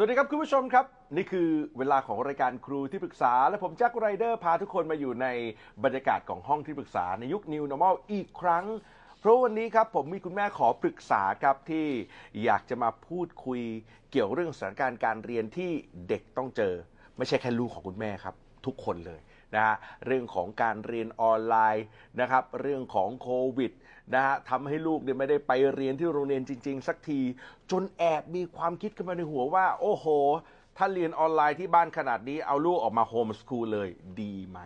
สวัสดีครับคุณผู้ชมครับ นี่คือเวลาของรายการครูที่ปรึกษา และผมแจ็คไรเดอร์พาทุกคนมาอยู่ในบรรยากาศของห้องที่ปรึกษาในยุค New Normal อีกครั้ง เพราะวันนี้ครับผมมีคุณแม่ขอปรึกษาครับที่อยากจะมาพูดคุยเกี่ยวเรื่องสถานการณ์การเรียนที่เด็กต้องเจอ ไม่ใช่แค่ลูกของคุณแม่ครับ ทุกคนเลยนะฮะเรื่องของการเรียนออนไลน์นะครับ เรื่องของโควิด นะฮะทำให้ลูกเนี่ยไม่ได้ไปเรียนที่โรงเรียนจริง ๆ สักที จนแอบมีความคิดขึ้นมาในหัวว่า โอ้โห ถ้าเรียนออนไลน์ที่บ้านขนาดนี้เอาลูกออกมาโฮมสคูลเลยดีไหม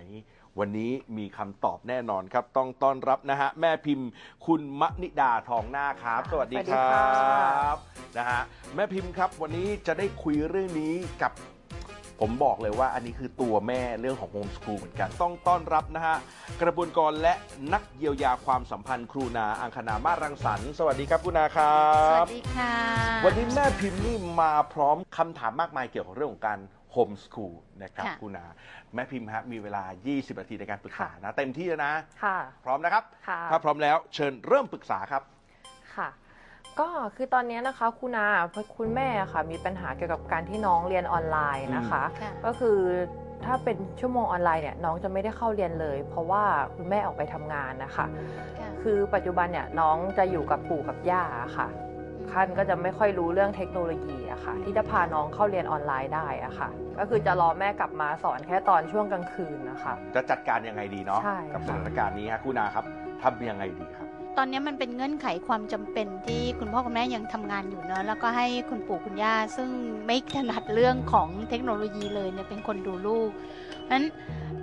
วันนี้มีคำตอบแน่นอนครับ ต้องต้อนรับนะฮะ แม่พิมพ์ คุณมณิดาทองหน้าครับ สวัสดีสวัสดีครค่ะับนะฮะแม่พิมพ์ครับ วันนี้จะได้คุยเรื่องนี้กับ ผมบอกเลยว่าอันนี้คือตัวแม่เรื่องของโฮมส o ูลเหมือนกัน ต้องต้อนรับนะฮะ กระบวนกรและนักเยียวยาความสัมพันธ์ครูนาอังคณามาสรังสรรค์สวัสดีครับคุณนาครัสวับสดีค่ะ วันนี้แม่พิมพ์นี่มาพร้อมคำถามมากมายเกี่ยวกับเรื่องของการโฮมส o ูลนะครับค่ะ คุณนาแม่พิมพ์ฮะมีเวลา 20 นาทีในการปรึกษานะ เต็มที่แล้วนะ ค่ะ พร้อมนะครับ ค่ะ ถ้าพร้อมแล้วเชิญเริ่มปรึกษาครับ ค่ะ ก็คือตอนนี้นะคะคุณอาคุณแม่ค่ะมีปัญหาเกี่ยวกับการที่น้องเรียนออนไลน์นะคะ ค่ะ ก็คือถ้าเป็นชั่วโมงออนไลน์เนี่ยน้องจะไม่ได้เข้าเรียนเลย เพราะว่าคุณแม่ออกไปทำงานนะคะ ค่ะคือปัจจุบันเนี่ยน้องจะอยู่กับปู่กับย่าค่ะท่านก็จะไม่ค่อยรู้เรื่องเทคโนโลยีอะค่ะ ที่จะพาน้องเข้าเรียนออนไลน์ได้อะค่ะ ก็คือจะรอแม่กลับมาสอนแค่ตอนช่วงกลางคืนนะคะ จะจัดการยังไงดีเนาะใช่ กับสค่ะถานการณ์นี้ฮะคุณนาครับทำยังไงดีครับ ตอนนี้มันเป็นเงื่อนไขความจำเป็นที่คุณพ่อคุณแม่ยังทำงานอยู่เนอะแล้วก็ให้คุณปู่คุณย่าซึ่งไม่ถนัดเรื่องของเทคโนโลยีเลยเนี่ยเป็นคนดูลูกเพราะฉะนั้น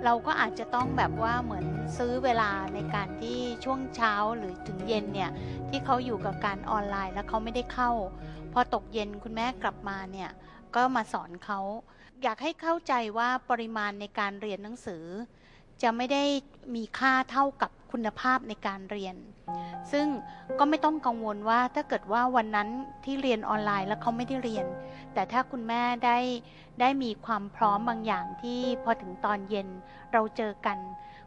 เราก็อาจจะต้องแบบว่าเหมือนซื้อเวลาในการที่ช่วงเช้าหรือถึงเย็นเนี่ยที่เขาอยู่กับการออนไลน์แล้วเขาไม่ได้เข้า พอตกเย็นคุณแม่กลับมาเนี่ยก็มาสอนเขา อยากให้เข้าใจว่าปริมาณในการเรียนหนังสือ จะไม่ได้มีค่าเท่ากับ คุณภาพในการเรียน ซึ่งก็ไม่ต้องกังวลว่าถ้าเกิดว่าวันนั้นที่เรียนออนไลน์แล้วเขาไม่ได้เรียน แต่ถ้าคุณแม่ได้ได้มีความพร้อมบางอย่างที่พอถึงตอนเย็นเราเจอกัน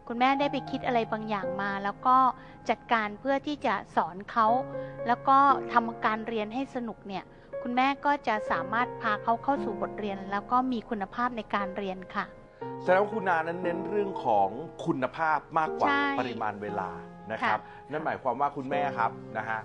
คุณแม่ได้ไปคิดอะไรบางอย่างมา แล้วก็จัดการเพื่อที่จะสอนเขา แล้วก็ทำการเรียนให้สนุกเนี่ยคุณแม่ก็จะสามารถพาเขาเข้าสู่บทเรียน แล้วก็มีคุณภาพในการเรียนค่ะ แสดงว่าคุณนานั้นเน้นเรื่องของคุณภาพมากกว่าใช่ปริมาณเวลานะครับค่ะนั่นหมายความว่าคุณแม่ครับนะฮะ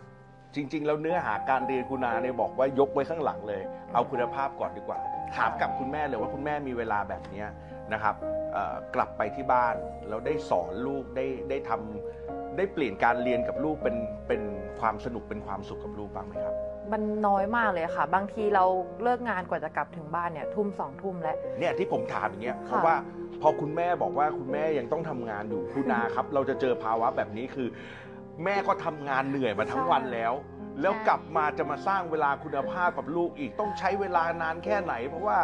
จริง ๆ แล้วเนื้อหาการเรียนคุณนาเนี่ยบอกว่ายกไว้ข้างหลังเลย เอาคุณภาพก่อนดีกว่า ถามกับคุณแม่เลยว่าคุณแม่มีเวลาแบบเนี้ยนะครับเอ่อกลับไปที่บ้านแล้วได้สอนลูกได้ได้ทำ ได้เปลี่ยนการเรียนกับลูกเป็นเป็นความสนุกเป็นความสุขกับลูกบ้างไหมครับ มันน้อยมากเลยค่ะ บางทีเราเลิกงานกว่าจะกลับถึงบ้านเนี่ยทุ่มสองทุ่มแล้ว เนี่ยที่ผมถามอย่างเงี้ยเพค่ะราะว่าพอคุณแม่บอกว่าคุณแม่ยังต้องทำงานอยู่คุณนาครับ เราจะเจอภาวะแบบนี้คือ แม่ก็ทำงานเหนื่อยมาทั้งวันแล้วแล้วกลับมาจะมาสร้างเวลาคุณภาพกับลูกอีกต้องใช้เวลานานแค่ไหน เพราะว่า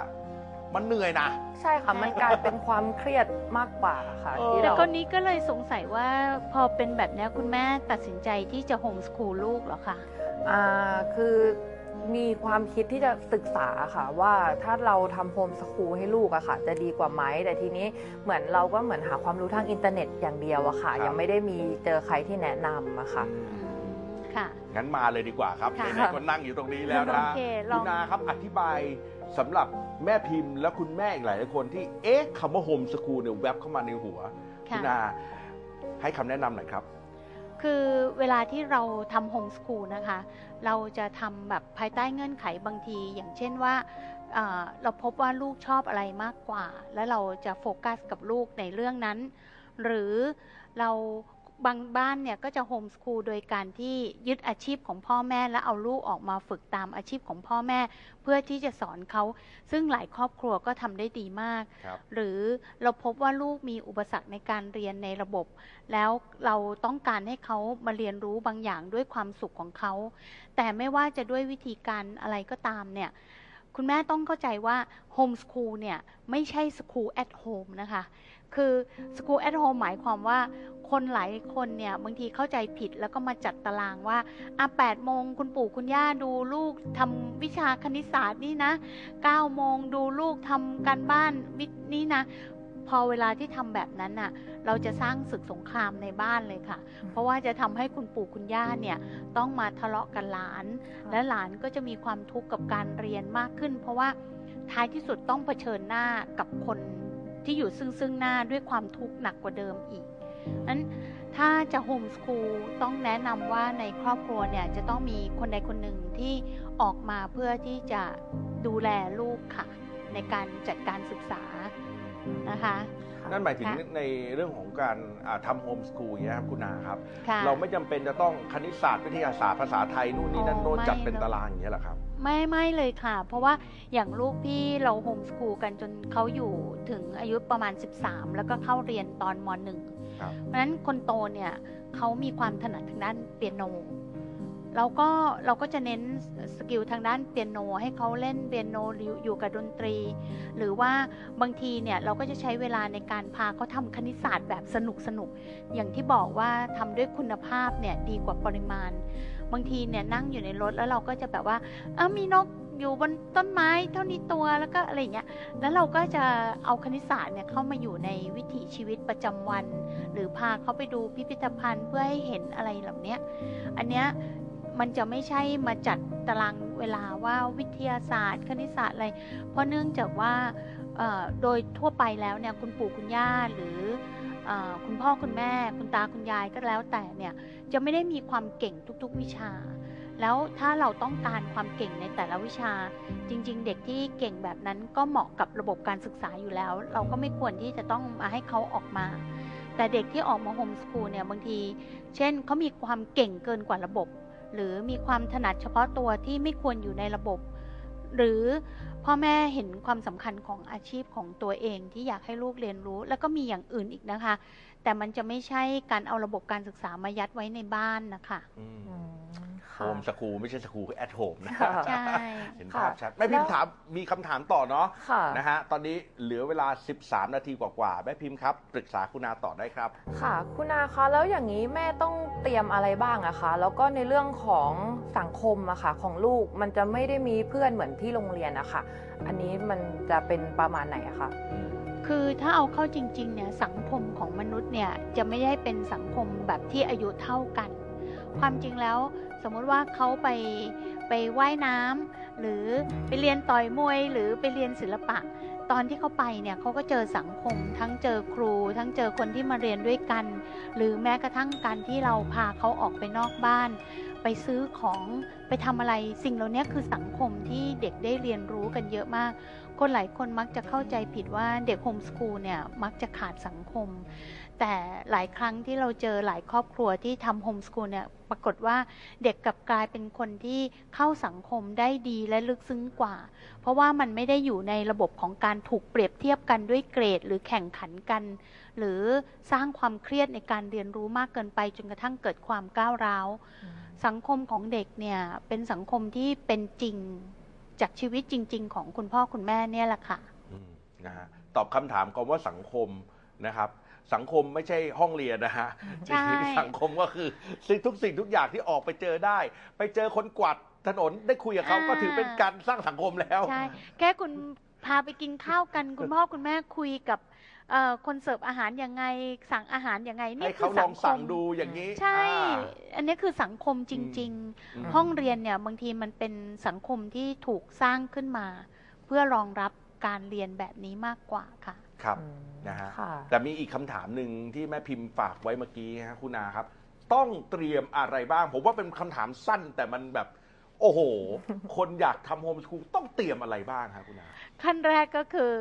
มันเหนื่อยนะ ใช่ค่ะ มันกลายเป็นความเครียดมากกว่าค่ะเออ ที่แต่เราก็นี้ก็เลยสงสัยว่าพอเป็นแบบเนี้ยคุณแม่ตัดสินใจที่จะโฮมสคูลลูกเหรอคะ อ่าคือมีความคิดที่จะศึกษาค่ะว่าถ้าเราทำโฮมสคูลให้ลูกอะค่ะ จะดีกว่าไหมแต่ทีนี้เหมือนเราก็เหมือนหาความรู้ทางอินเทอร์เน็ตอย่างเดียวอะค่ะ ครับ ยังไม่ได้มีเจอใครที่แนะนำอะค่ะอืมอืมค่ะ งั้นมาเลยดีกว่าครับค่ะ ไหนๆก็นั่งอยู่ตรงนี้แล้วนะโอเคลคุณนาครับอธิบาย สำหรับแม่พิมพ์และคุณแม่อีกหลายๆคนที่เอ๊ะคำว่าโฮมสคูลเนี่ยแวบเข้ามาในหัวค่ะณนาให้คำแนะนำหน่อยครับ คือเวลาที่เราทำโฮมสคูลนะคะ เราจะทำแบบภายใต้เงื่อนไขบางที อย่างเช่นว่าเอ่อเราพบว่าลูกชอบอะไรมากกว่า แล้วเราจะโฟกัสกับลูกในเรื่องนั้น หรือเรา บางบ้านเนี่ยก็จะโฮมสคูลโดยการที่ยึดอาชีพของพ่อแม่ แล้วเอาลูกออกมาฝึกตามอาชีพของพ่อแม่ เพื่อที่จะสอนเขา ซึ่งหลายครอบครัวก็ทำได้ดีมากครับหรือเราพบว่าลูกมีอุปสรรคในการเรียนในระบบ แล้วเราต้องการให้เขามาเรียนรู้บางอย่างด้วยความสุขของเขา แต่ไม่ว่าจะด้วยวิธีการอะไรก็ตามเนี่ยคุณแม่ต้องเข้าใจว่าโฮมสคูลเนี่ยไม่ใช่ school at home นะคะ คือ school at home หมายความว่าคนหลายคนเนี่ยบางทีเข้าใจผิดแล้วก็มาจัดตารางว่าอะแปดโมงคุณปู่คุณย่าดูลูกทำวิชาคณิตศาสตร์นี่นะเก้าโมงดูลูกทำการบ้านวิชานี่นะ พอเวลาที่ทำแบบนั้นน่ะ เราจะสร้างศึกสงครามในบ้านเลยค่ะ เพราะว่าจะทำให้คุณปู่คุณย่าเนี่ยต้องมาทะเลาะกันหลาน และหลานก็จะมีความทุกข์กับการเรียนมากขึ้น เพราะว่าท้ายที่สุดต้องเผชิญหน้ากับคน ที่อยู่ซึ่งซึ่งหน้าด้วยความทุกข์หนักกว่าเดิมอีกนั้นถ้าจะโฮมสคูลต้องแนะนำว่าในครอบครัวเนี่ยจะต้องมีคนใดคนหนึ่งที่ออกมาเพื่อที่จะดูแลลูกค่ะ ในการจัดการศึกษานะคะ นั่นหมายถึงค่ะในเรื่องของการอ่าทำโฮมสคูลอย่างเงี้ยครับคุณนาครับค่ะเราไม่จำเป็นจะต้องคณิตศาสตร์วิทยาศาสตร์ภาษาไทยนู่นนี่นั่นอ๋อโน่นจัดไม่เป็นเนอะตารางอย่างเงี้ยเหรอครับ ไม่ไม่เลยค่ะ เพราะว่าอย่างลูกพี่เราโฮมสคูลกันจนเขาอยู่ถึงอายุประมาณ 13 แล้วก็เข้าเรียนตอนมหนึ่งครับเพราะฉะนั้นคนโตเนี่ยเขามีความถนัดทางด้านเปียโนเราก็เราก็จะเน้น skill ทางด้านเปียโน ให้เขาเล่นเปียโนหรืออยู่กับดนตรี หรือว่าบางทีเนี่ยเราก็จะใช้เวลาในการพาเขาทำคณิตศาสตร์แบบสนุกสนุกๆอย่างที่บอกว่าทำด้วยคุณภาพเนี่ยดีกว่าปริมาณ บางทีเนี่ยนั่งอยู่ในรถแล้วเราก็จะแบบว่าเออมีนกอยู่บนต้นไม้เท่านี้ตัวแล้วก็อะไรเงี้ย แล้วเราก็จะเอาคณิตศาสตร์เนี่ยเข้ามาอยู่ในวิถีชีวิตประจำวัน หรือพาเขาไปดูพิพิธภัณฑ์เพื่อให้เห็นอะไรเหล่าเนี้ยอันเนี้ยมันจะไม่ใช่มาจัดตารางเวลาว่าวิทยาศาสตร์ คณิตศาสตร์อะไร เพราะเนื่องจากว่าโดยทั่วไปแล้วเนี่ยคุณปู่คุณย่าหรือ คุณพ่อคุณแม่ คุณตาคุณยายก็แล้วแต่เนี่ยจะไม่ได้มีความเก่งทุกๆวิชา แล้วถ้าเราต้องการความเก่งในแต่ละวิชา จริง ๆ เด็กที่เก่งแบบนั้นก็เหมาะกับระบบการศึกษาอยู่แล้ว เราก็ไม่ควรที่จะต้องมาให้เขาออกมา แต่เด็กที่ออกมาโฮมสคูลเนี่ยบางที เช่นเขามีความเก่งเกินกว่าระบบ หรือมีความถนัดเฉพาะตัวที่ไม่ควรอยู่ในระบบ หรือพ่อแม่เห็นความสำคัญของอาชีพของตัวเองที่อยากให้ลูกเรียนรู้ แล้วก็มีอย่างอื่นอีกนะคะ แต่มันจะไม่ใช่การเอาระบบการศึกษามายัดไว้ในบ้านนะคะอืมอืมโฮค่ะมสคูลไม่ใช่สคูลคือแอทโฮมนะค่ะใช่เห็นภาพค่ะชัดแม่พิมพ์แล้วถามมีคำถามต่อเนาะค่ะนะฮะตอนนี้เหลือเวลา 13 นาทีกว่าๆแม่พิมพ์ครับปรึกษาคุณนาต่อได้ครับ ค่ะ คุณอาคะแล้วอย่างนี้แม่ต้องเตรียมอะไรบ้างอะคะ แล้วก็ในเรื่องของสังคมอะค่ะของลูกมันจะไม่ได้มีเพื่อนเหมือนที่โรงเรียนอะค่ะ อันนี้มันจะเป็นประมาณไหนอะคะ คือถ้าเอาเข้าจริงๆเนี่ยสังคมของมนุษย์เนี่ยจะไม่ได้เป็นสังคมแบบที่อายุเท่ากัน ความจริงแล้วสมมุติว่าเขาไปไปว่ายน้ำหรือไปเรียนต่อยมวย หรือไปเรียนศิลปะ ตอนที่เขาไปเนี่ยเขาก็เจอสังคม ทั้งเจอครู ทั้งเจอคนที่มาเรียนด้วยกัน หรือแม้กระทั่งการที่เราพาเขาออกไปนอกบ้าน ไปซื้อของไปทำอะไรสิ่งเหล่านี้คือสังคมที่เด็กได้เรียนรู้กันเยอะมาก คนหลายคนมักจะเข้าใจผิดว่าเด็กโฮมสคูลเนี่ยมักจะขาดสังคม แต่หลายครั้งที่เราเจอหลายครอบครัวที่ทำโฮมสคูลเนี่ยปรากฏว่าเด็กกลับกลายเป็นคนที่เข้าสังคมได้ดีและลึกซึ้งกว่า เพราะว่ามันไม่ได้อยู่ในระบบของการถูกเปรียบเทียบกันด้วยเกรด หรือแข่งขันกัน หรือสร้างความเครียดในการเรียนรู้มากเกินไปจนกระทั่งเกิดความก้าวร้าวสังคมของเด็กเนี่ยเป็นสังคมที่เป็นจริง จากชีวิตจริง ๆ ของคุณพ่อคุณแม่เนี่ยแหละค่ะอืมนะฮะตอบคำถามคำว่าสังคมนะครับ สังคมไม่ใช่ห้องเรียนนะฮะใช่สังคมก็คือสิ่งทุกสิ่งทุกอย่างที่ออกไปเจอได้ ไปเจอคนกวาดถนนได้คุยกับเขาก็ถือเป็นการสร้างสังคมแล้ว ใช่ แค่คุณพาไปกินข้าวกัน คุณพ่อคุณแม่คุยกับเอ่อ คนเสิร์ฟอาหารยังไงสั่งอาหารยังไงให้นี่คืเขาอลสัองงคสั่งมดูอย่างนี้ ใช่อ่าอันนี้คือสังคมจริงอืมๆห้องเรียนเนี่ยบางทีมันเป็นสังคมที่ถูกสร้างขึ้นมา เพื่อรองรับการเรียนแบบนี้มากกว่าค่ะ ครับอืมนะฮะค่ะแต่มีอีกคำถามหนึ่งที่แม่พิมพ์ฝากไว้เมื่อกี้ฮะคุณนาครับ ต้องเตรียมอะไรบ้าง ผมว่าเป็นคำถามสั้นแต่มันแบบโอ้โห คนอยากทำโฮมสคูลต้องเตรียมอะไรบ้างครับคุณนาขั้นแรกก็คือ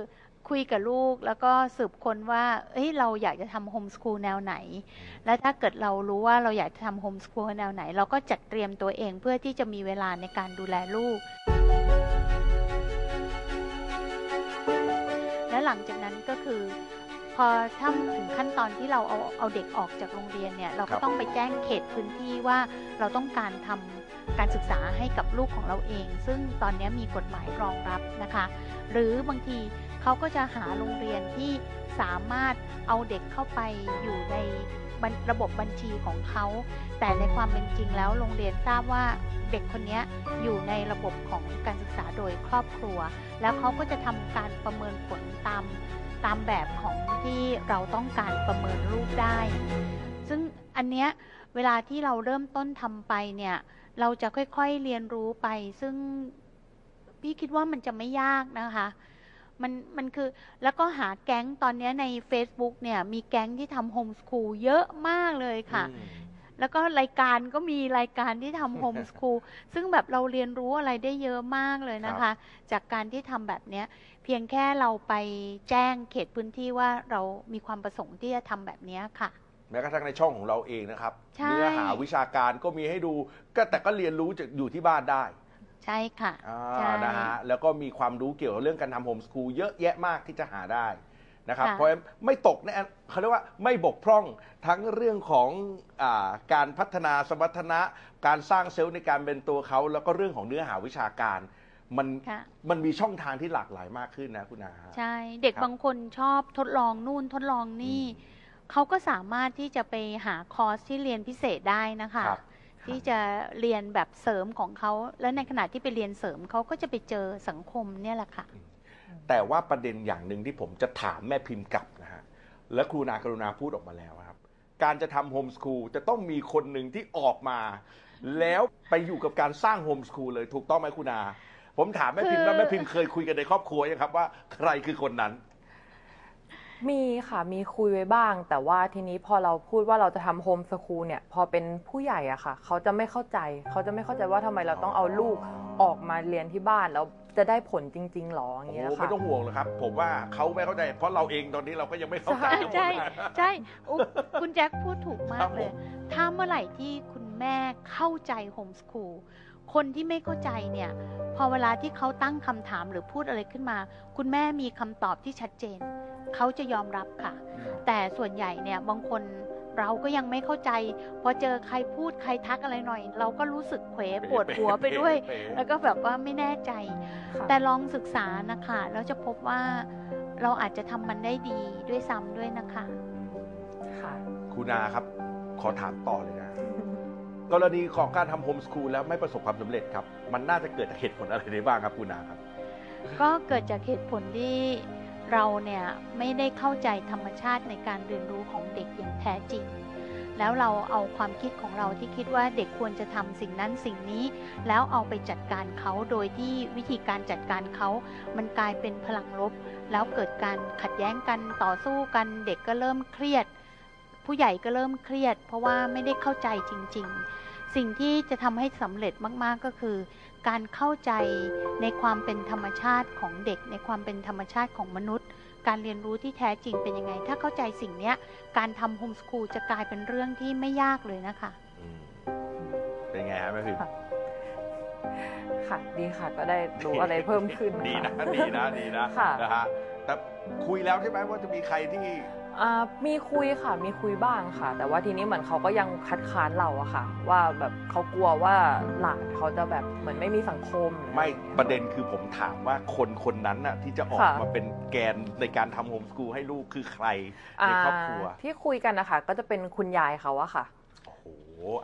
คุยกับลูกแล้วก็สืบค้นว่าเอ้ยเราอยากจะทำโฮมสคูลแนวไหน และถ้าเกิดเรารู้ว่าเราอยากจะทำโฮมสคูลแนวไหน เราก็จัดเตรียมตัวเองเพื่อที่จะมีเวลาในการดูแลลูก และหลังจากนั้นก็คือพอถ้าถึงขั้นตอนที่เราเอาเอาเด็กออกจากโรงเรียนเนี่ยเราครัก็บต้องไปแจ้งเขตพื้นที่ว่าเราต้องการทำการศึกษาให้กับลูกของเราเอง ซึ่งตอนนี้มีกฎหมายรองรับนะคะ หรือบางที เขาก็จะหาโรงเรียนที่สามารถเอาเด็กเข้าไปอยู่ในระบบบัญชีของเขา แต่ในความเป็นจริงแล้วโรงเรียนทราบว่าเด็กคนนี้อยู่ในระบบของการศึกษาโดยครอบครัว แล้วเขาก็จะทำการประเมินผลตามตามแบบของที่เราต้องการประเมินรูปได้ ซึ่งอันเนี้ยเวลาที่เราเริ่มต้นทำไปเนี่ยเราจะค่อยๆเรียนรู้ไป ซึ่งพี่คิดว่ามันจะไม่ยากนะคะ มันมันคือแล้วก็หาแก๊งตอนเนี้ยใน Facebook เนี่ย มีแก๊งที่ทำโฮมส o ูลเยอะมากเลยค่ะอืมแล้วก็รายการก็มีรายการที่ทำโฮมส o ูลซึ่งแบบเราเรียนรู้อะไรได้เยอะมากเลยนะคะ จากการที่ทำแบบเนี้ย เพียงแค่เราไปแจ้งเขตพื้นที่ว่าเรามีความประสงค์ที่จะทำแบบเนี้ยค่ะแม้กระทั่งในช่องของเราเองนะครับใช่เนื้อหาวิชาการก็มีให้ดูก็แต่ก็เรียนรู้จากอยู่ที่บ้านได้ ใช่ค่ะอ่าใช่ นะฮะแล้วก็มีความรู้เกี่ยวกับเรื่องการทำโฮมส o ูลเยอะแยะมากที่จะหาได้นะครับ ค่ะ เพราะฉะนั้นไม่ตกแน่เขาเรียกว่าไม่บกพร่องทั้งเรื่องของอาการพัฒนาสมรรถนะ การสร้างเซลล์ในการเป็นตัวเขา แล้วก็เรื่องของเนื้อหาวิชาการ มันค่ะ มันมีช่องทางที่หลากหลายมากขึ้นนะคุณอาฮะ ใช่เด็กครับบางคนชอบทดลองนู่นทดลองนี่เขาก็สามารถที่จะไปหาคอร์สที่เรียนพิเศษได้นะคะ ครับ ที่จะเรียนแบบเสริมของเขา แล้วในขณะที่ไปเรียนเสริมเขาก็จะไปเจอสังคมเนี่ยแหละค่ะ แต่ว่าประเด็นอย่างหนึ่งที่ผมจะถามแม่พิมพ์กลับนะฮะ และครูนากรุณาพูดออกมาแล้วครับ การจะทำโฮมส o ูลจะต้องมีคนหนึ่งที่ออกมา แล้วไปอยู่กับการสร้างโฮมส o ูลเลยถูกต้องไหมคุณอาผมถามแม่พิมพ์คือว่าแม่พิมพ์เคยคุยกันในครอบครัวยังครับว่าใครคือคนนั้น มีค่ะ มีคุยไว้บ้าง แต่ว่าทีนี้พอเราพูดว่าเราจะทำโฮมส o ูลเนี่ย พอเป็นผู้ใหญ่อะค่ะ เขาจะไม่เข้าใจ เขาจะไม่เข้าใจว่าทำไมเราต้องเอาลูกออกมาเรียนที่บ้านแล้วจะได้ผลจริงๆหรออย่างโอ้เงี้ยไม่ค่ะ ต้องห่วงเลยครับ ผมว่าเขาไม่เข้าใจ เพราะเราเองตอนนี้เราก็ยังไม่เข้าใจใช่ทั้งหมดใช่นะ ใช่อุ๊ยคุณแจ็คพูดถูกมาครักบเลยผมถ้าเมื่อไหร่ที่คุณแม่เข้าใจโฮมส o ูลคนที่ไม่เข้าใจเนี่ย พอเวลาที่เขาตั้งคำถามหรือพูดอะไรขึ้นมา คุณแม่มีคำตอบที่ชัดเจน เขาจะยอมรับค่ะ แต่ส่วนใหญ่เนี่ยบางคนเราก็ยังไม่เข้าใจ พอเจอใครพูดใครทักอะไรหน่อย เราก็รู้สึกเขวปวดหัวไปด้วย แล้วก็แบบว่าไม่แน่ใจค่ะแต่ลองศึกษานะคะแล้วจะพบว่าเราอาจจะทำมันได้ดีด้วยซ้ำด้วยนะคะค่ะคุณอาครับ ขอถามต่อเลยนะ กรณีของการทำโฮมส o ูลแล้วไม่ประสบความสำเร็จครับ มันน่าจะเกิดจากเหตุผลอะไรได้บ้างครับคุณอาครับ ก็เกิดจากเหตุผลที่ เราเนี่ยไม่ได้เข้าใจธรรมชาติในการเรียนรู้ของเด็กอย่างแท้จริง แล้วเราเอาความคิดของเราที่คิดว่าเด็กควรจะทำสิ่งนั้นสิ่งนี้ แล้วเอาไปจัดการเขาโดยที่วิธีการจัดการเขา มันกลายเป็นพลังลบ แล้วเกิดการขัดแย้งกันต่อสู้กันเด็กก็เริ่มเครียด ผู้ใหญ่ก็เริ่มเครียด เพราะว่าไม่ได้เข้าใจจริง ๆ สิ่งที่จะทำให้สำเร็จมากๆก็คือ การเข้าใจในความเป็นธรรมชาติของเด็ก ในความเป็นธรรมชาติของมนุษย์ การเรียนรู้ที่แท้จริงเป็นยังไง ถ้าเข้าใจสิ่งเนี้ยการทำโฮมส o ูลจะกลายเป็นเรื่องที่ไม่ยากเลยนะคะอืมเป็นไงฮะแม่พิมพ์ค่ะค่ะดีค่ะก็ได้รู้อะไรเพิ่มขึ้น ดีค่ะนะดีนะดีนะค่ะนะฮะแต่คุยแล้วใช่ไหมว่าจะมีใครที่อ่า มีคุยค่ะ มีคุยบ้างค่ะ แต่ว่าทีนี้เหมือนเขาก็ยังคัดค้านเราอะค่ะ ว่าแบบเขากลัวว่าหลานเขาจะแบบเหมือนไม่มีสังคมหอไม่องี้ย ประเด็นคือผมถามว่าคนคนนั้นน่ะที่จะออกค่ะ มาเป็นแกนในการทำโฮมส o ูลให้ลูกคือใครในาครอบครัวที่คุยกันนะคะก็จะเป็นคุณยายเขาอะค่ะ โอ้โห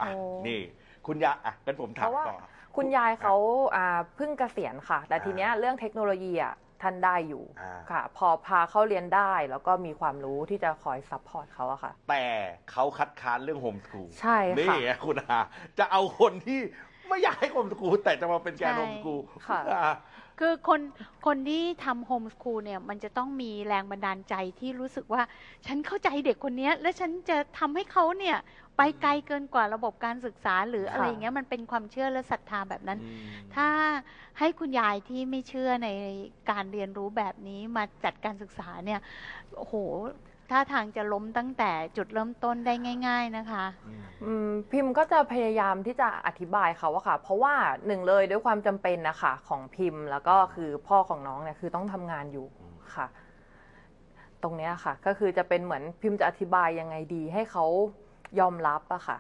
อะโอ้ นี่ คุณยาอะงั้นผมถามเพราะว่าต่อ คุณยายเขาอ่าเพิ่งเกษียณค่ะ แต่อ่าทีเนี้ยเรื่องเทคโนโลยีอะ ท่านได้อยู่อ่า ค่ะ พอพาเขาเรียนได้ แล้วก็มีความรู้ที่จะคอยซัพพอร์ตเขาอะค่ะ แต่เขาคัดค้านเรื่องโฮมส o ูลใช่นี่ค่ะ ไงคุณอาจะเอาคนที่ไม่อยากให้โฮมส o ูลแต่จะมาเป็นแกนใช่ โฮมส o ูลค่ะคือคนคนที่ทำโฮมส o ูลเนี่ยมันจะต้องมีแรงบันดาลใจที่รู้สึกว่า ฉันเข้าใจเด็กคนเนี้ยและฉันจะทำให้เขาเนี่ย ไปไกลเกินกว่าระบบการศึกษาหรืออะไรอย่างเงี้ยมันเป็นความเชื่อและศรัทธาแบบนั้น ถ้าให้คุณยายที่ไม่เชื่อในการเรียนรู้แบบนี้มาจัดการศึกษาเนี่ยโอ้โหถ้าทางจะล้มตั้งแต่จุดเริ่มต้นได้ง่าย ๆนะคะอืมพิมพ์ก็จะพยายามที่จะอธิบายเขาอะค่ะ เพราะว่าหนึ่งเลยด้วยความจำเป็นนะคะของพิมพ์แล้วก็คือพ่อของน้องเนี่ยคือต้องทำงานอยู่อืมค่ะ ตรงเนี้ยค่ะ ก็คือจะเป็นเหมือนพิมพ์จะอธิบายยังไงดีให้เขา ยอมรับอะค่ะ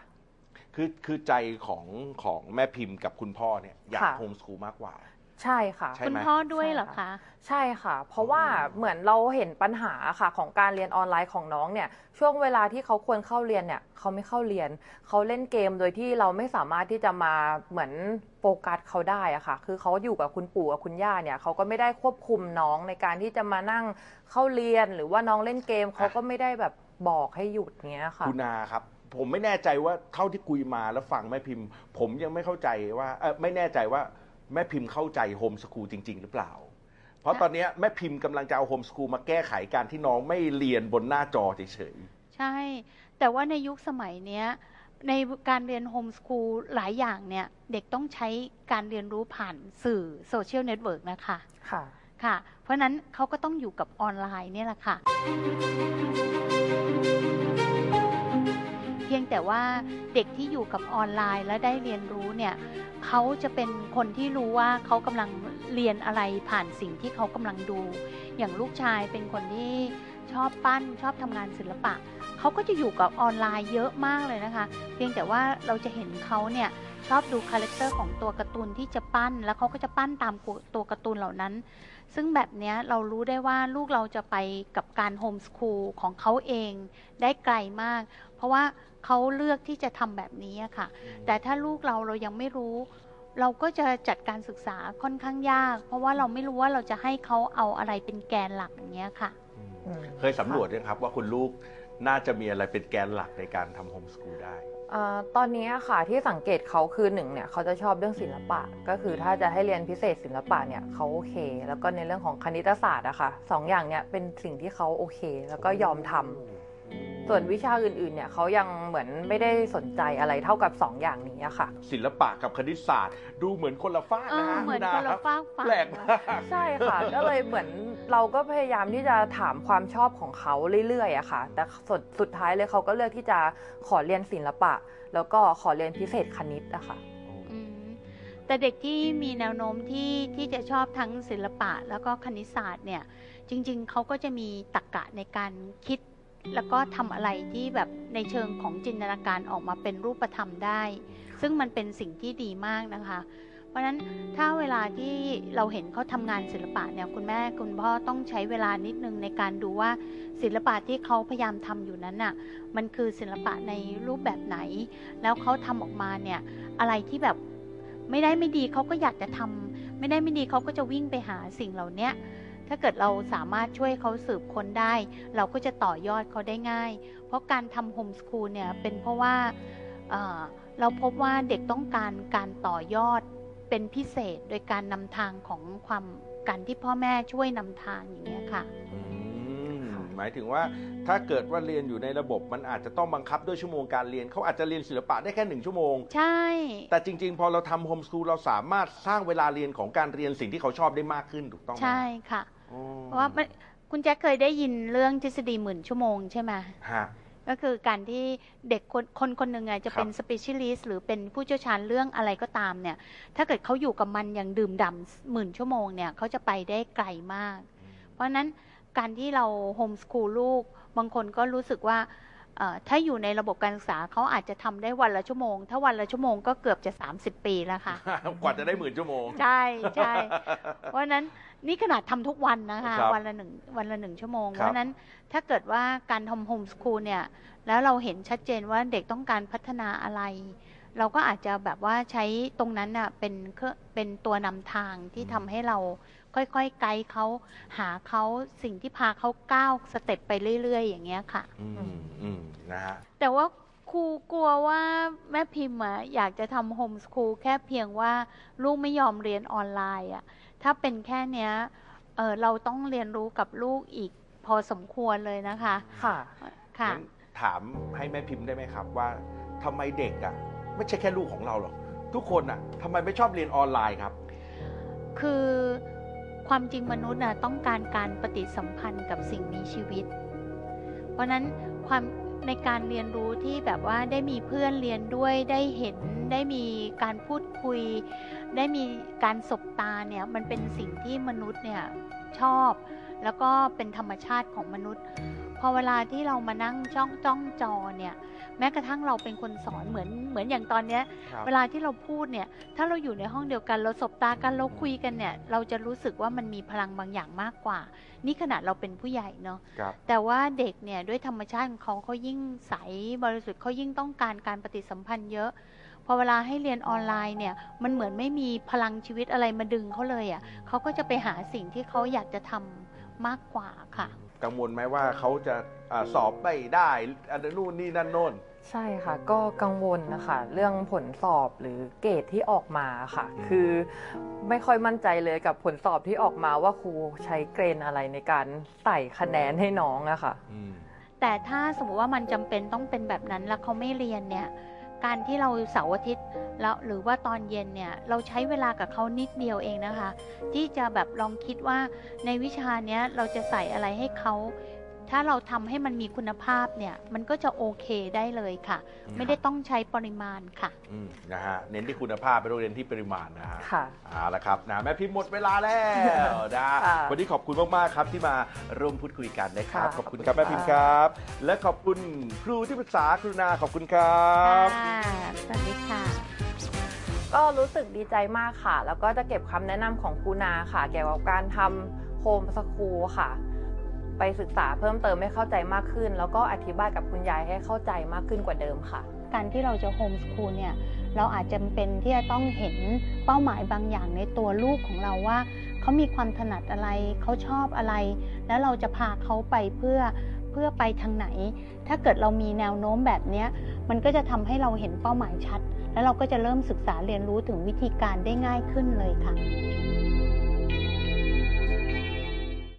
คือคือใจของของแม่พิมพ์กับคุณพ่อเนี่ยอยากค่ะ โฮมส o ูลมากกว่า ใช่ค่ะ ใช่ คุณไหม พ่อด้วยเหรอใช่คะ ใช่ค่ะ เพราะว่าเหมือนเราเห็นปัญหาค่ะ ของการเรียนออนไลน์ของน้องเนี่ย ช่วงเวลาที่เขาควรเข้าเรียนเนี่ย เขาไม่เข้าเรียน เขาเล่นเกมโดยที่เราไม่สามารถที่จะมาเหมือนโฟกัสเขาได้อะค่ะ คือเขาอยู่กับคุณปู่กับคุณย่าเนี่ย เขาก็ไม่ได้ควบคุมน้องในการที่จะมานั่งเข้าเรียน หรือว่าน้องเล่นเกมเขาก็ไม่ได้แบบบอกให้หยุดเงี้ยค่ะ คุณนาครับ ผมไม่แน่ใจว่าเท่าที่คุยมาแล้วฟังแม่พิมพ์ ผมยังไม่เข้าใจว่าเออไม่แน่ใจว่าแม่พิมพ์เข้าใจโฮมสกูลจริง ๆ หรือเปล่า เพราะตอนเนี้ยแม่พิมพ์กำลังจะเอาโฮมสกูลมาแก้ไขการที่น้องไม่เรียนบนหน้าจอเฉยใช่ แต่ว่าในยุคสมัยเนี้ย ในการเรียนโฮมสคูลหลายอย่างเนี่ย เด็กต้องใช้การเรียนรู้ผ่านสื่อโซเชียลเน็ตเวิร์กนะคะ ค่ะ ค่ะ เพราะฉะนั้นเขาก็ต้องอยู่กับออนไลน์เนี่ยแหละค่ะเพียงแต่ว่าเด็กที่อยู่กับออนไลน์และได้เรียนรู้เนี่ยเขาจะเป็นคนที่รู้ว่าเขากำลังเรียนอะไรผ่านสิ่งที่เขากำลังดู อย่างลูกชายเป็นคนที่ชอบปั้นชอบทำงานศิลปะเขาก็จะอยู่กับออนไลน์เยอะมากเลยนะคะ เพียงแต่ว่าเราจะเห็นเขาเนี่ยชอบดู character ของตัวการ์ตูนที่จะปั้น แล้วเขาก็จะปั้นตามตัวการ์ตูนเหล่านั้น ซึ่งแบบเนี้ยเรารู้ได้ว่าลูกเราจะไปกับการโฮมสคูลของเขาเองได้ไกลมาก เพราะว่าเขาเลือกที่จะทำแบบนี้อะค่ะๆแต่ถ้าลูกเราเรายังไม่รู้ เราก็จะจัดการศึกษาค่อนข้างยาก เพราะว่าเราไม่รู้ว่าเราจะให้เขาเอาอะไรเป็นแกนหลักอย่างเงี้ยค่ะอืมเคยสำรวจยังครับว่าคุณลูกน่าจะมีอะไรเป็นแกนหลักในการทำโฮมสกูลได้อ่า ตอนนี้ค่ะที่สังเกตเขาคือหนึ่งเนี่ยเขาจะชอบเรื่องศิลปะ ก็คือถ้าจะให้เรียนพิเศษศิลปะเนี่ยเขาโอเค แล้วก็ในเรื่องของคณิตศาสตร์อะค่ะสองอย่างเนี่ยเป็นสิ่งที่เขาโอเค แล้วก็ยอมทำ ส่วนวิชาอื่นๆ เนี่ยเขายังเหมือนไม่ได้สนใจอะไรเท่ากับสองอย่างนี้อะค่ะ ศิลปะกับคณิตศาสตร์ ดูเหมือนคนละฝากเอนะอฮะเหมือนณคนละรับฝากฝั่งแปลกมากใช่ค่ะ ก็เลยเหมือนเราก็พยายามที่จะถามความชอบของเขาเรื่อยๆอะค่ะ แต่สุดสุดท้ายเลยเขาก็เลือกที่จะขอเรียนศิลปะ แล้วก็ขอเรียนพิเศษคณิตอะค่ะอืมแต่เด็กที่มีแนวโน้มที่ที่จะชอบทั้งศิลปะแล้วก็คณิตศาสตร์เนี่ยจริง ๆเขาก็จะมีตรรกะในการคิด แล้วก็ทำอะไรที่แบบในเชิงของจินตนาการออกมาเป็นรูปธรรมได้ ซึ่งมันเป็นสิ่งที่ดีมากนะคะ เพราะนั้นถ้าเวลาที่เราเห็นเขาทำงานศิลปะเนี่ยคุณแม่คุณพ่อต้องใช้เวลานิดนึงในการดูว่าศิลปะที่เขาพยายามทำอยู่นั้นน่ะมันคือศิลปะในรูปแบบไหน แล้วเขาทำออกมาเนี่ยอะไรที่แบบไม่ได้ไม่ดีเขาก็อยากจะทำไม่ได้ไม่ดีเขาก็จะวิ่งไปหาสิ่งเหล่านี้ ถ้าเกิดเราสามารถช่วยเขาสืบค้นได้ เราก็จะต่อยอดเขาได้ง่าย เพราะการทำโฮมสคูลเนี่ยเป็นเพราะว่าเอ่อเราพบว่าเด็กต้องการการต่อยอดเป็นพิเศษโดยการนำทางของความการที่พ่อแม่ช่วยนำทางอย่างเงี้ยค่ะอืมหมายถึงว่าถ้าเกิดว่าเรียนอยู่ในระบบมันอาจจะต้องบังคับด้วยชั่วโมงการเรียนเขาอาจจะเรียนศิลปะได้แค่หนึ่งชั่วโมง ใช่ แต่จริง ๆ พอเราทำโฮมสกูลเราสามารถสร้างเวลาเรียนของการเรียนสิ่งที่เขาชอบได้มากขึ้นถูกต้องไหมใช่ค่ะอ๋อ เพราะว่ามันคุณแจ็คเคยได้ยินเรื่องทฤษฎีหมื่นชั่วโมงใช่ไหมฮะก็คือการที่เด็กคนคนคนหนึ่งอะจะเป็นครับ specialist หรือเป็นผู้เชี่ยวชาญเรื่องอะไรก็ตามเนี่ย ถ้าเกิดเขาอยู่กับมันอย่างดื่มด่ำหมื่นชั่วโมงเนี่ยเขาจะไปได้ไกลมาก เพราะฉะนั้นการที่เราโฮมสคูลลูก บางคนก็รู้สึกว่าเอ่อถ้าอยู่ในระบบการศึกษาเขาอาจจะทำได้วันละชั่วโมง ถ้าวันละชั่วโมงก็เกือบจะ 30 ปีแล้วค่ะ กว่าจะได้หมื่นชั่วโมง ใช่ใช่เพราะฉะนั้น นี่ขนาดทำทุกวันนะคะครับวันละหนึ่งวันละหนึ่งชั่วโมงครับเพราะฉะนั้นถ้าเกิดว่าการทำโฮมสคูลเนี่ย แล้วเราเห็นชัดเจนว่าเด็กต้องการพัฒนาอะไร เราก็อาจจะแบบว่าใช้ตรงนั้นน่ะเป็นเครื่องเป็นตัวนำทางที่ทำให้เราค่อยๆไกด์เขาหาเขาสิ่งที่พาเขาก้าวสเต็ปไปเรื่อย ๆ อย่างเงี้ยค่ะ อืมอืมนะฮะ แต่ว่าครูกลัวว่าแม่พิมพ์อะอยากจะทำโฮมสคูลแค่เพียงว่าลูกไม่ยอมเรียนออนไลน์อะ ถ้าเป็นแค่เนี้ยเออเราต้องเรียนรู้กับลูกอีกพอสมควรเลยนะคะค่ะค่ะงั้นถามให้แม่พิมพ์ได้ไหมครับว่าทำไมเด็กอะไม่ใช่แค่ลูกของเราหรอกทุกคนอะทำไมไม่ชอบเรียนออนไลน์ครับ คือความจริงมนุษย์น่ะต้องการการปฏิสัมพันธ์กับสิ่งมีชีวิต เพราะฉะนั้นความในการเรียนรู้ที่แบบว่าได้มีเพื่อนเรียนด้วยได้เห็นได้มีการพูดคุย ได้มีการสบตาเนี่ยมันเป็นสิ่งที่มนุษย์เนี่ยชอบ แล้วก็เป็นธรรมชาติของมนุษย์เพพอเวลาที่เรามานั่งจ้องจ้องจอเนี่ยแม้กระทั่งเราเป็นคนสอนเหมือนเหมือนอย่างตอนเนี้ยครับเวลาที่เราพูดเนี่ยถ้าเราอยู่ในห้องเดียวกัน เราสบตากันเราคุยกันเนี่ยเราจะรู้สึกว่ามันมีพลังบางอย่างมากกว่า นี่ขนาดเราเป็นผู้ใหญ่เนาะครับแต่ว่าเด็กเนี่ยด้วยธรรมชาติของเขาเขายิ่งใสบริสุทธิ์เขายิ่งต้องการการปฏิสัมพันธ์เยอะพ อเวลาให้เรียนออนไลน์เนี่ยมันเหมือนไม่มีพลังชีวิตอะไรมาดึงเขาเลยอะ่ะเขาก็จะไปหาสิ่งที่เขาอยากจะทำมากกว่าค่ะ กังวลไหมว่าเขาจะอาสอบไม่ได้อันนั้นนู่นนี่นั่นโน่นใช่ค่ะ ก็กังวลนะคะ เรื่องผลสอบหรือเกรดที่ออกมาค่ะ คือไม่ค่อยมั่นใจเลยกับผลสอบที่ออกมาว่าครูใช้เกรนอะไรในการใส่คะแนนให้น้องอะค่ะอืมแต่ถ้าสมมติว่ามันจำเป็นต้องเป็นแบบนั้นแล้วเขาไม่เรียนเนี่ย การที่เราเสาร์อาทิตย์แล้วหรือว่าตอนเย็นเนี่ยเราใช้เวลากับเขานิดเดียวเองนะคะ ที่จะแบบลองคิดว่าในวิชาเนี้ยเราจะใส่อะไรให้เขา ถ้าเราทำให้มันมีคุณภาพเนี่ย มันก็จะโอเคได้เลยค่ะอืมไม่ได้ต้องใช้ปริมาณค่ะอืมนะฮะเน้นที่คุณภาพไม่ต้องเน้นที่ปริมาณนะฮะค่ะเอาละครับนะแม่พิมพ์หมดเวลาแล้วนะค่ะวันนี้ขอบคุณมากๆครับที่มาร่วมพูดคุยกันนะครับค่ะขอบคุณขอบคุณครับแม่พิมพ์ครับ และขอบคุณครูที่ปรึกษากรุณาขอบคุณครับค่ะสวัสดีค่ะก็รู้สึกดีใจมากค่ะ แล้วก็จะเก็บคำแนะนำของครูนาค่ะ เกี่ยวกับการทำโฮมสคูลค่ะ ไปศึกษาเพิ่มเติมให้เข้าใจมากขึ้น แล้วก็อธิบายกับคุณยายให้เข้าใจมากขึ้นกว่าเดิมค่ะ การที่เราจะโฮมสคูลเนี่ยเราอาจจะเป็นที่จะต้องเห็นเป้าหมายบางอย่างในตัวลูกของเราว่าเขามีความถนัดอะไรเขาชอบอะไร แล้วเราจะพาเขาไปเพื่อเพื่อไปทางไหน ถ้าเกิดเรามีแนวโน้มแบบนี้มันก็จะทำให้เราเห็นเป้าหมายชัด แล้วเราก็จะเริ่มศึกษาเรียนรู้ถึงวิธีการได้ง่ายขึ้นเลยค่ะ